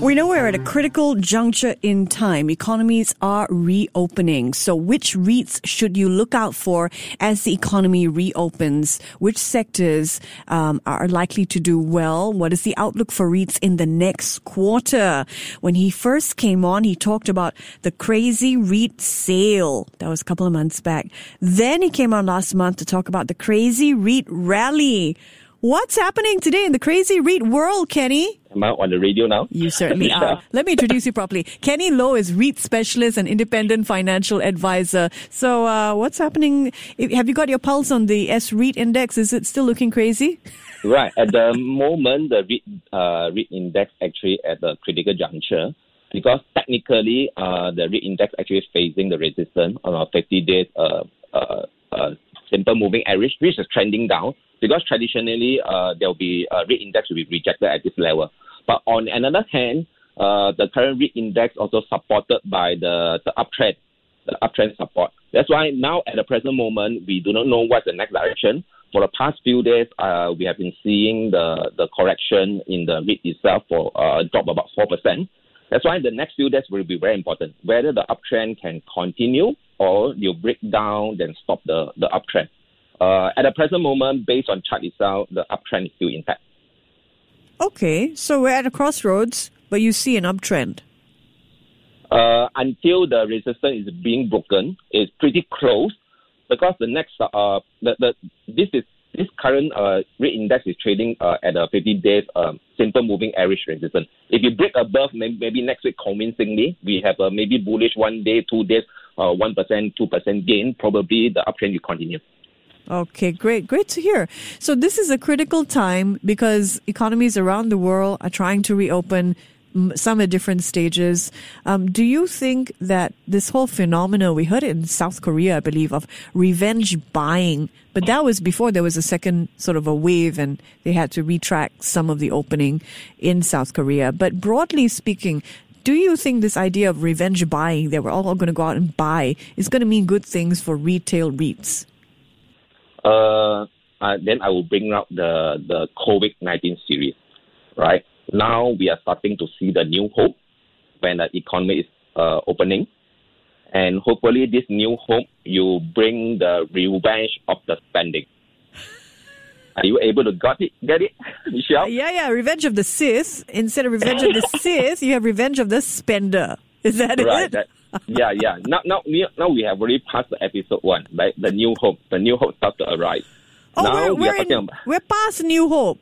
We know we're at a critical juncture in time. Economies are reopening. So which REITs should you look out for as the economy reopens? Which sectors um, are likely to do well? What is the outlook for REITs in the next quarter? When he first came on, he talked about the crazy REIT sale. That was a couple of months back. Then he came on last month to talk about the crazy REIT rally. What's happening today in the crazy REIT world, Kenny? Am I on the radio now? You certainly are. Let me introduce you properly. Kenny Loh is REIT specialist and independent financial advisor. So, uh, what's happening? Have you got your pulse on the S REIT index? Is it still looking crazy? Right. At the moment, the REIT, uh, REIT index actually at the critical juncture because technically, uh, the REIT index actually facing the resistance on our 50 days uh, uh, uh, simple moving average, which is trending down because traditionally uh, there will be a REIT index will be rejected at this level. But on another hand, uh, the current REIT index also supported by the, the uptrend, the uptrend support. That's why now at the present moment we do not know what's the next direction. For the past few days, uh, we have been seeing the, the correction in the REIT itself for uh, drop about four percent. That's why the next few days will be very important. Whether the uptrend can continue or you break down then stop the, the uptrend. Uh, at the present moment, based on chart itself, the uptrend is still intact. Okay, so we're at a crossroads, but you see an uptrend. Uh, until the resistance is being broken, it's pretty close because the next uh the, the this is this current uh REIT index is trading uh, at a 50 days um, simple moving average resistance. If you break above, maybe, maybe next week convincingly, we have a maybe bullish one day, two days, uh, one percent, two percent gain. Probably the uptrend will continue. Okay, great. Great to hear. So this is a critical time because economies around the world are trying to reopen some at different stages. Um, do you think that this whole phenomenon, we heard in South Korea, I believe, of revenge buying, but that was before there was a second sort of a wave and they had to retract some of the opening in South Korea. But broadly speaking, do you think this idea of revenge buying, that we're all going to go out and buy, is going to mean good things for retail REITs? Uh, uh, then I will bring up the, the COVID 19 series, right? Now we are starting to see the new hope when the economy is uh, opening. And hopefully, this new hope, you bring the revenge of the spending. Are you able to got it, get it, Michelle? Yeah, yeah. Revenge of the Sith. Instead of Revenge of the Sith, you have Revenge of the Spender. Is that right, it? That, yeah, yeah. Now, now, now we have already passed the episode one, right? The new hope, the new hope starts to arise. Oh, now we're, we we're, are in, about, we're past New Hope.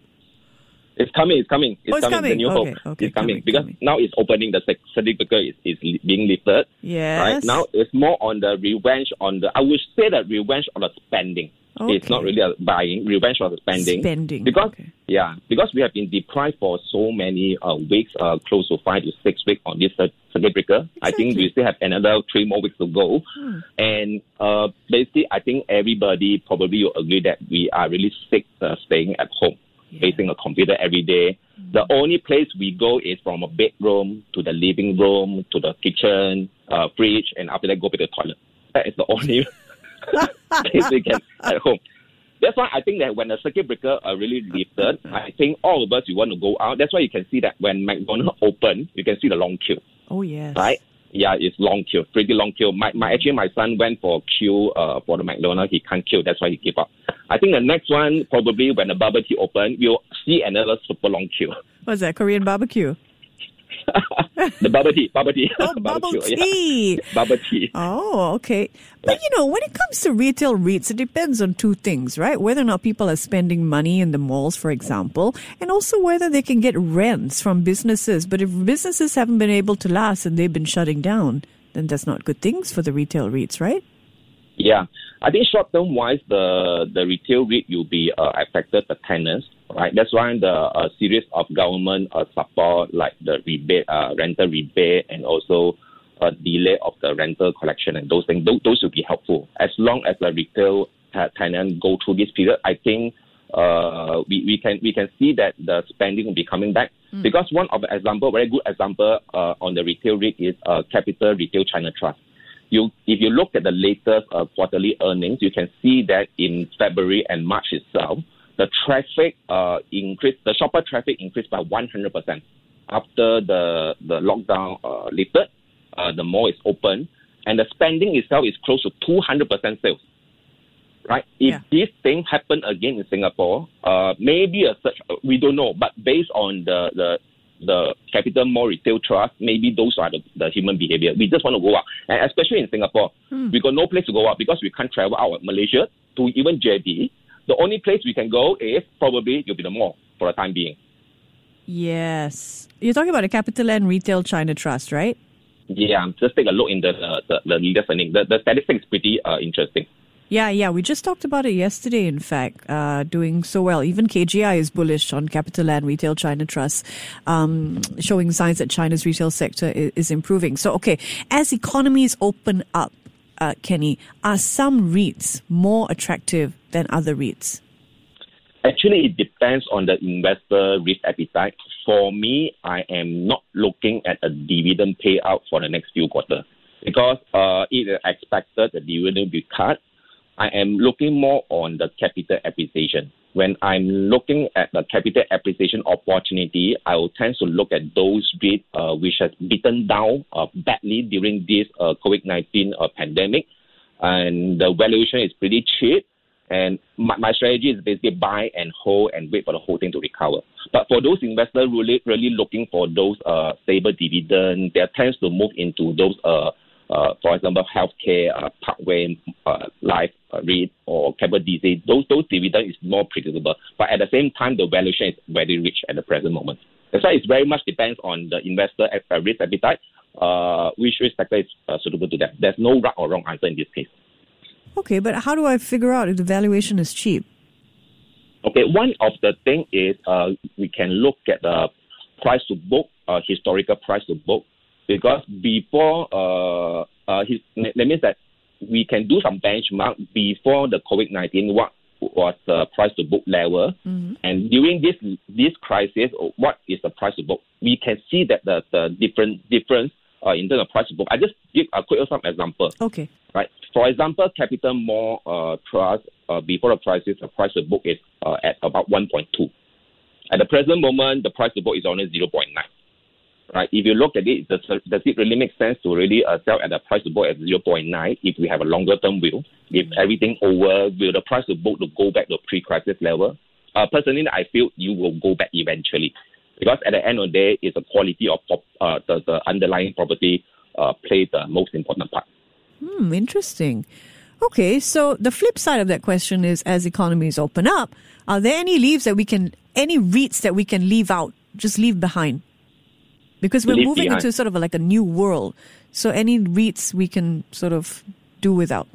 it's coming, it's coming, it's, Oh, it's coming, coming. The new Okay, hope okay, is coming coming, because coming. now it's opening. The breaker is, is being lifted. Yes. Right now, it's more on the revenge on the. I would say that revenge on the spending. It's not really a buying. Revenge the spending. Spending, Because okay. yeah, because we have been deprived for so many uh, weeks, uh, close to five to six weeks on this circuit breaker. I think we still have another three more weeks to go. Hmm. And uh, basically, I think everybody probably will agree that we are really sick uh, staying at home, facing a computer every day. Hmm. The only place we go is from a bedroom to the living room to the kitchen, uh, fridge, and after that go to the toilet. That is the only can at home. That's why I think that when the circuit breaker are really lifted, I think all of us we want to go out. That's why you can see that when McDonald's open, you can see the long queue Oh, yes. right? Yeah, it's long queue, pretty long queue. My, my actually my son went for queue uh, for the McDonald's. He can't queue, that's why he gave up. I think the next one probably when the bubble tea open, we'll see another super long queue. What's that? Korean barbecue? the bubble tea, bubble tea, Oh, bubble oh, yeah. tea. bubble tea. Oh, okay. But you know, when it comes to retail REITs, it depends on two things, right? Whether or not people are spending money in the malls, for example, and also whether they can get rents from businesses. But if businesses haven't been able to last and they've been shutting down, then that's not good things for the retail REITs, right? Yeah, I think short term wise, the the retail rate will be uh, affected the tenants, right? That's why the uh, series of government uh, support like the rebate, uh, rental rebate, and also uh, delay of the rental collection and those things. Those, those will be helpful as long as the retail tenant go through this period. I think uh, we, we can we can see that the spending will be coming back. Mm. Because one of the example, very good example uh, on the retail rate is uh, Capital Retail China Trust. You, if you look at the latest uh, quarterly earnings, you can see that in February and March itself, the traffic uh, increased, the shopper traffic increased by 100% after the the lockdown uh, lifted. Uh, the mall is open, and the spending itself is close to 200% sales right? If yeah. this thing happened again in Singapore, uh, maybe a such we don't know, but based on the the the capital mall retail trust, maybe those are the, the human behavior. We just want to go out, and especially in Singapore, hmm. we got no place to go out because we can't travel out of Malaysia to even JB. The only place we can go is probably you'll be the mall for the time being. Yes, you're talking about the CapitaLand Retail China Trust, right? Yeah, just take a look in the the, the earnings. The, the statistics pretty uh, interesting. Yeah, yeah. We just talked about it yesterday, in fact, uh, doing so well. Even KGI is bullish on capital CapitaLand Retail China Trust, um, showing signs that China's retail sector is, is, improving. So, okay, as economies open up, uh, Kenny, are some REITs more attractive than other REITs? Actually, it depends on the investor risk appetite. For me, I am not looking at a dividend payout for the next few quarters because uh, it is expected the dividend will be cut I am looking more on the capital appreciation. When I'm looking at the capital appreciation opportunity, I will tend to look at those REIT uh, which has beaten down uh, badly during this uh, COVID-19 uh, pandemic, and the valuation is pretty cheap. And my, my, strategy is basically buy and hold and wait for the whole thing to recover. But for those investors really really looking for those uh, stable dividend, they tends to move into those uh, uh, for example, healthcare, uh, Parkway, uh, life, uh, REIT, or Keppel DC, those those dividend is more predictable. But at the same time, the valuation is very rich at the present moment. That's why it very much depends on the investor uh, risk appetite, uh, which risk sector is uh, suitable to them. There's no right or wrong answer in this case. Okay, but how do I figure out if the valuation is cheap? Okay, one of the thing is uh, we can look at the price to book, uh, historical price to book, because before uh, uh, his, that means that we can do some benchmark before the COVID nineteen. What was the price to book level, mm-hmm. and during this this crisis, what is the price to book? We can see that the the different difference uh, in terms of price to book. I just give a quick some example. Okay. Right. For example, Capital Mall uh, Trust uh, before the crisis, the price to book is uh, at about one point two. At the present moment, the price to book is only zero point nine right? If you look at it, does, does it really make sense to really uh, sell at a price to book at 0.9 if we have a longer term view? If mm-hmm. everything over, will the price to book to go back to pre-crisis level? Uh, personally, I feel you will go back eventually because at the end of the day, it's the quality of uh, the, the underlying property uh, plays the most important part. Hmm, interesting. Okay, so the flip side of that question is as economies open up, are there any leaves that we can, any REITs that we can leave out, just leave behind? Because we're moving behind. into sort of a, like a new world. So any REITs we can sort of do without.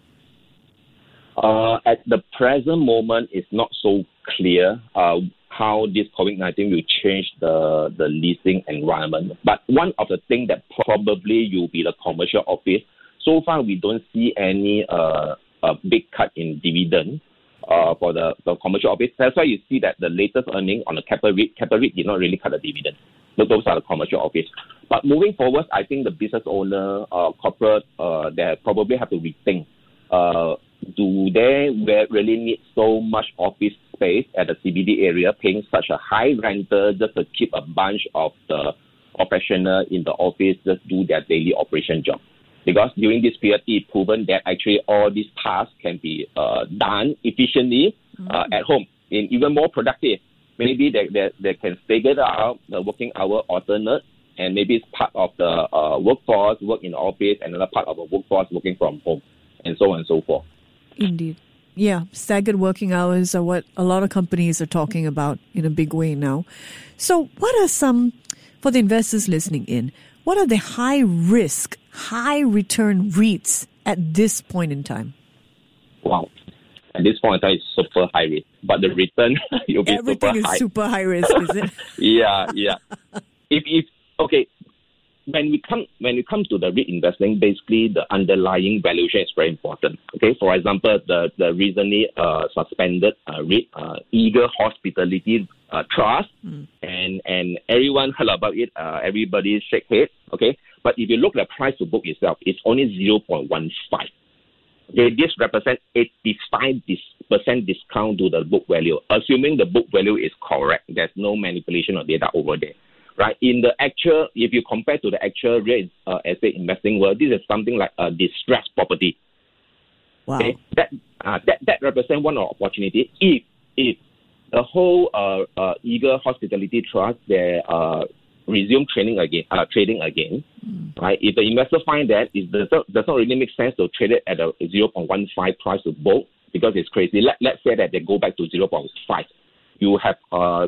Uh, at the present moment, it's not so clear uh, how this COVID nineteen will change the the leasing environment. But one of the things that probably will be the commercial office. So far, we don't see any uh, a big cut in dividend uh, for the, the commercial office. That's why you see that the latest earning on the Keppel REIT, capital did not really cut the dividend. Those are the commercial office. But moving forward, I think the business owner, uh, corporate, uh, they probably have to rethink. Uh, do they really need so much office space at the CBD area, paying such a high rental just to keep a bunch of the professional in the office just do their daily operation job? Because during this period, it's proven that actually all these tasks can be uh, done efficiently uh, mm-hmm. at home and even more productive maybe they, they, they can figure out the working hour alternate and maybe it's part of the uh, workforce work in the office and another part of the workforce working from home and so on and so forth. Indeed. Yeah, staggered working hours are what a lot of companies are talking about in a big way now. So, what are some, for the investors listening in, what are the high risk, high return REITs at this point in time? Wow at this point in time, it's super high risk. But the return you'll be Everything super is high. super high risk, is it? yeah, yeah. If if okay, when we come when it comes to the REIT investing, basically the underlying valuation is very important. Okay, for example, the the recently uh, suspended uh, REIT uh, Eagle Hospitality uh, Trust, mm. and and everyone heard about it. Uh, everybody shake head. Okay, but if you look at the price to book itself, it's only zero point one five. Okay, this represents 85% discount to the book value, assuming the book value is correct. There's no manipulation of data over there right? In the actual, if you compare to the actual rate uh, asset investing world, this is something like a distressed property. Wow. Okay? That, uh, that that represents one opportunity. If if the whole uh, uh, Eagle Hospitality Trust they uh, resume trading again, uh, trading again, mm. right? If the investor find that it does not, does not really make sense to trade it at a 0.15 price to book because it's crazy. Let, let's say that they go back to 0.5. You have uh,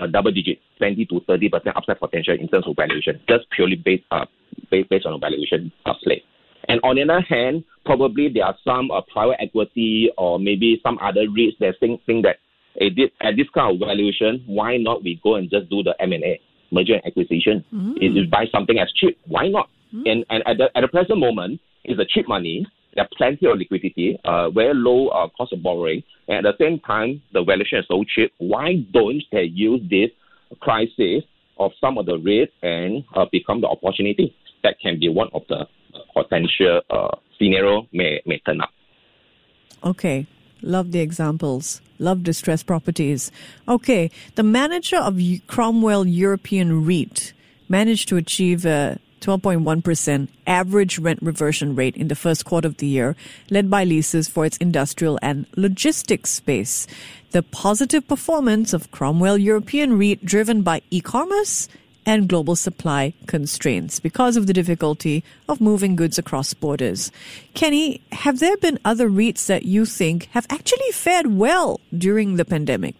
a double digit, 20 to 30 percent upside potential in terms of valuation, just purely based uh, based, based on a valuation uh, play. And on the other hand, probably there are some uh, private equity or maybe some other REITs that think, think that hey, this, at this kind of valuation, why not we go and just do the M&A, merger and acquisition? Mm. Is buy something as cheap? Why not? Mm. And, and at, the, at the present moment, it's a cheap money. There are plenty of liquidity, uh, very low uh, cost of borrowing, and at the same time, the valuation is so cheap. Why don't they use this crisis of some of the risk and uh, become the opportunity? That can be one of the potential uh, scenario may, may turn up. Okay. Love the examples. Love distressed properties. Okay. The manager of Cromwell European REIT managed to achieve a 12.1% average rent reversion rate in the first quarter of the year, led by leases for its industrial and logistics space. The positive performance of Cromwell European REIT driven by e-commerce and global supply constraints because of the difficulty of moving goods across borders. Kenny, have there been other REITs that you think have actually fared well during the pandemic?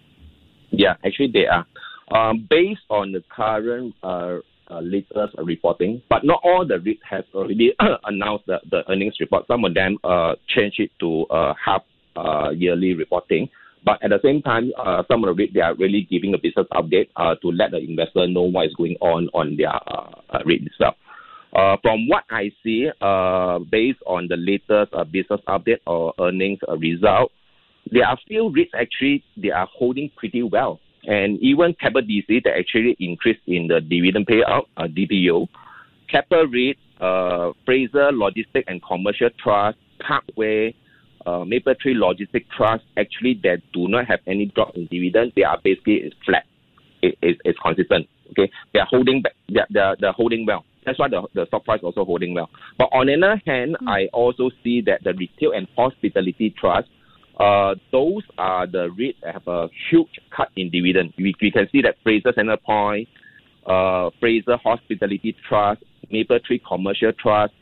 Yeah, actually they are. Um, based on the current uh, uh, latest reporting, but not all the REITs have already announced the, the earnings report. Some of them uh, change it to uh, half uh, yearly reporting. But at the same time, uh, some of the REITs, they are really giving a business update uh, to let the investor know what is going on on their uh, REIT itself. Uh, from what I see, uh, based on the latest uh, business update or earnings uh, result, there are few REITs actually they are holding pretty well. And even Keppel DC that actually increased in the dividend payout, uh, DPU. Keppel REIT, uh, Fraser Logistic and Commercial Trust, Parkway, uh, Mapletree Logistic Trust, actually that do not have any drop in dividend. They are basically flat. It, it, it's consistent. Okay, they are holding back. They're, they're, they're holding well. That's why the, the stock price also holding well. But on the other hand, mm. I also see that the retail and hospitality trust uh, those are the that have a huge cut in dividend. We, we can see that Fraser Centrepoint, uh, Fraser Hospitality Trust, Mapletree Commercial Trust,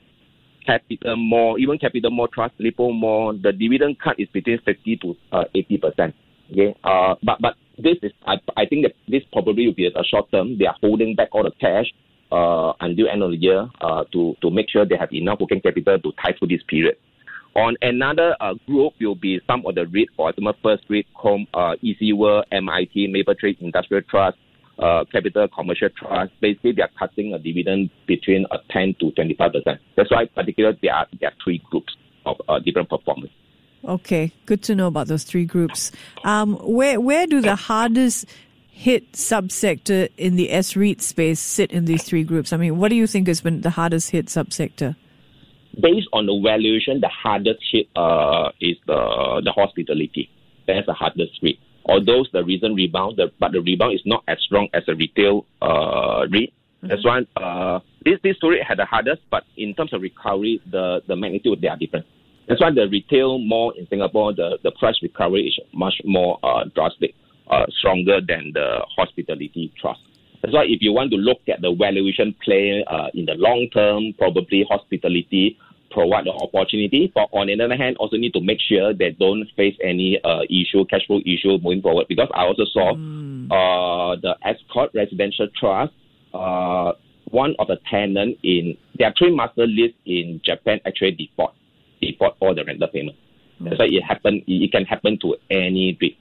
Capital Mall, even Capital Mall Trust, Lippo Mall, the dividend cut is between 50 to uh, 80 percent. Okay, uh, but but this is I, I think that this probably will be a short term. They are holding back all the cash uh, until end of the year uh, to to make sure they have enough working capital to tie through this period. On another uh, group will be some of the REIT, for example, First REIT, Com, uh, EC World, MIT, Mapletree Industrial Trust, uh, Capital Commercial Trust. Basically, they are cutting a dividend between uh, 10 to 25 percent. That's why, particularly, there are there are three groups of uh, different performance. Okay, good to know about those three groups. Um, where where do the hardest hit subsector in the S REIT space sit in these three groups? I mean, what do you think has been the hardest hit subsector? based on the valuation, the hardest hit uh, is the the hospitality. That's the hardest hit. Although the recent rebound, the, but the rebound is not as strong as a retail uh, REIT. Mm-hmm. That's why uh, this this story had the hardest, but in terms of recovery, the, the magnitude they are different. That's why the retail mall in Singapore, the, the price recovery is much more uh, drastic, uh, stronger than the hospitality trust. That's why if you want to look at the valuation play uh, in the long term, probably hospitality provide the opportunity. But on the other hand, also need to make sure they don't face any uh, issue, cash flow issue moving forward. Because I also saw mm. uh, the Ascott Residential Trust, uh, one of the tenants in their three master lease in Japan actually default, default all the rental payment. Mm. That's why it happen. It can happen to any REIT.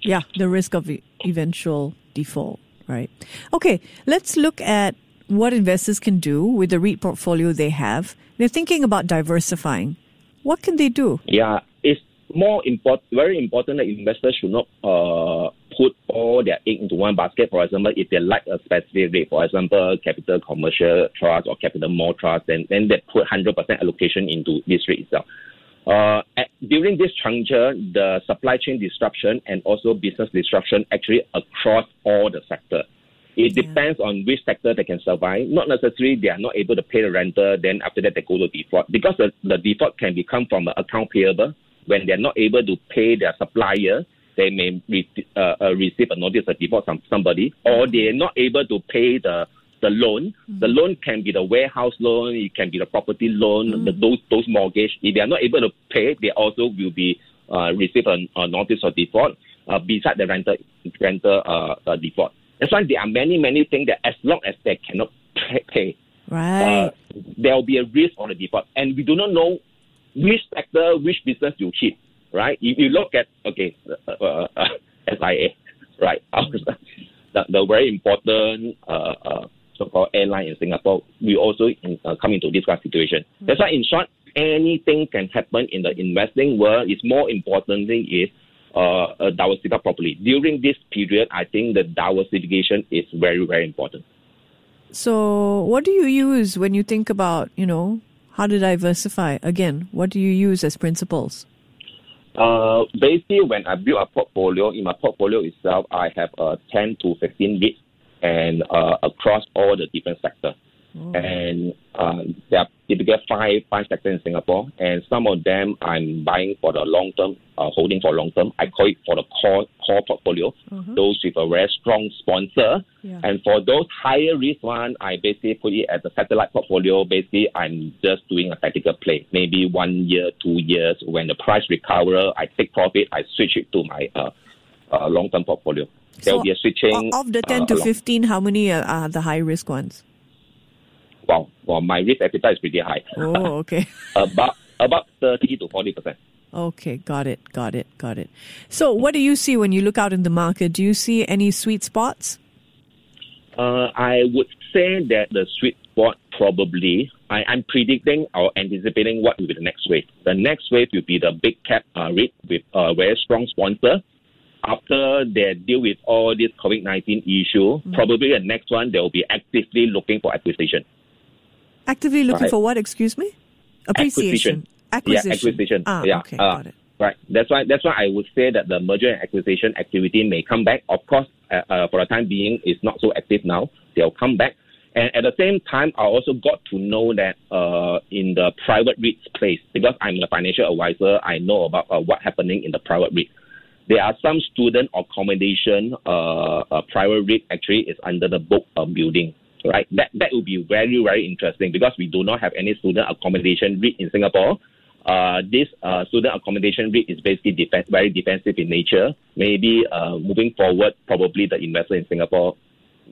Yeah, the risk of eventual default right? Okay, let's look at what investors can do with the REIT portfolio they have. They're thinking about diversifying. What can they do? Yeah, it's more important, very important that investors should not uh, put all their egg into one basket. For example, if they like a specific rate, for example, capital commercial trust or capital mall trust, then, then they put 100% allocation into this rate itself. Uh, at, during this juncture, the supply chain disruption and also business disruption actually across all the sector. It yeah. depends on which sector they can survive. Not necessarily they are not able to pay the rental, then after that they go to default. Because the, the default can become from an account payable. When they're not able to pay their supplier, they may re- uh, uh, receive a notice of default from somebody, or they're not able to pay the the loan. Mm-hmm. The loan can be the warehouse loan, it can be the property loan, mm-hmm. the, those those mortgage. If they are not able to pay, they also will be uh, receive a, a, notice of default uh, beside the rental rental uh, uh, default. That's why there are many many things that as long as they cannot pay, right, uh, there will be a risk on the default, and we do not know which sector, which business you hit. Right? If you look at okay, uh, SIA, right, the, the very important so-called airline in Singapore, we also in, uh, come into this kind of situation. Mm-hmm. That's why, in short, anything can happen in the investing world. It's more important thing is uh, uh, diversify properly. During this period, I think the diversification is very, very important. So, what do you use when you think about, you know, how to diversify? Again, what do you use as principles? Uh, basically, when I build a portfolio, in my portfolio itself, I have uh, 10 to 15 bits and uh, across all the different sectors. Oh. And uh, there are five five sectors in Singapore, and some of them I'm buying for the long term, uh, holding for long term. I call it for the core core portfolio. Uh-huh. Those with a very strong sponsor, yeah. and for those higher risk one, I basically put it as a satellite portfolio. Basically, I'm just doing a tactical play. Maybe one year, two years. When the price recover, I take profit. I switch it to my uh, uh long term portfolio there so will be a switching. Of the 10 uh, to along. 15, how many are the high risk ones? Well, well, my risk appetite is pretty high. Oh, okay. about about 30 to 40 percent. Okay, got it, got it, got it. So, what do you see when you look out in the market? Do you see any sweet spots? Uh, I would say that the sweet spot probably, I, am predicting or anticipating what will be the next wave. The next wave will be the big cap uh, rate with a very strong sponsor after they deal with all this COVID 19 issue, mm. probably the next one they will be actively looking for acquisition. Actively looking right. for what, excuse me? Appreciation. Acquisition. Yeah, acquisition. Ah, yeah. Okay, uh, got it. Right. That's why. That's why I would say that the merger and acquisition activity may come back. Of course, uh, uh, for the time being, it's not so active now. They'll come back. And at the same time, I also got to know that uh, in the private REITs place, because I'm a financial advisor, I know about uh, what happening in the private REIT. There are some student accommodation uh, uh, private rate actually is under the book of building. Right, that that would be very very interesting because we do not have any student accommodation REIT in Singapore. Uh, this uh, student accommodation REIT is basically def- very defensive in nature. Maybe uh, moving forward, probably the investor in Singapore,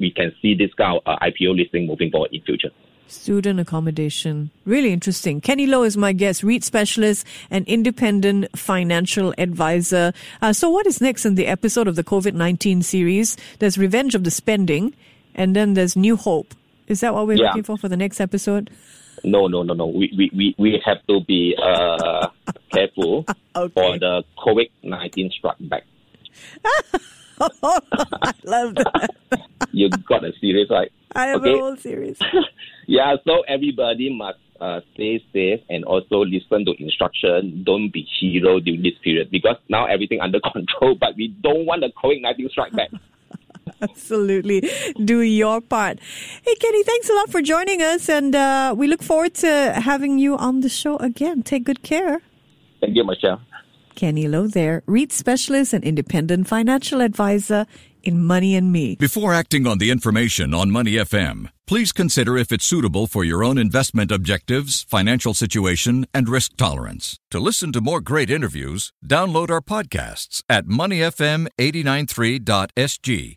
we can see this kind of uh, IPO listing moving forward in future. Student accommodation. Really interesting. Kenny Loh is my guest, REIT specialist and independent financial advisor. Uh, so, what is next in the episode of the COVID 19 series? There's Revenge of the Spending, and then there's New Hope. Is that what we're yeah. looking for for the next episode? No, no, no, no. We, we, we, we have to be uh, careful okay. for the COVID 19 strike back. I love that. you got a series, right? I have okay. a whole series. yeah, so everybody must uh, stay safe and also listen to instruction. Don't be hero during this period because now everything under control, but we don't want the COVID-19 strike back. Absolutely. Do your part. Hey, Kenny, thanks a lot for joining us, and uh, we look forward to having you on the show again. Take good care. Thank you, Michelle. Kenny Loh there, REIT specialist and independent financial advisor in Money and Me. Before acting on the information on Money FM, please consider if it's suitable for your own investment objectives, financial situation, and risk tolerance. To listen to more great interviews, download our podcasts at moneyfm893.sg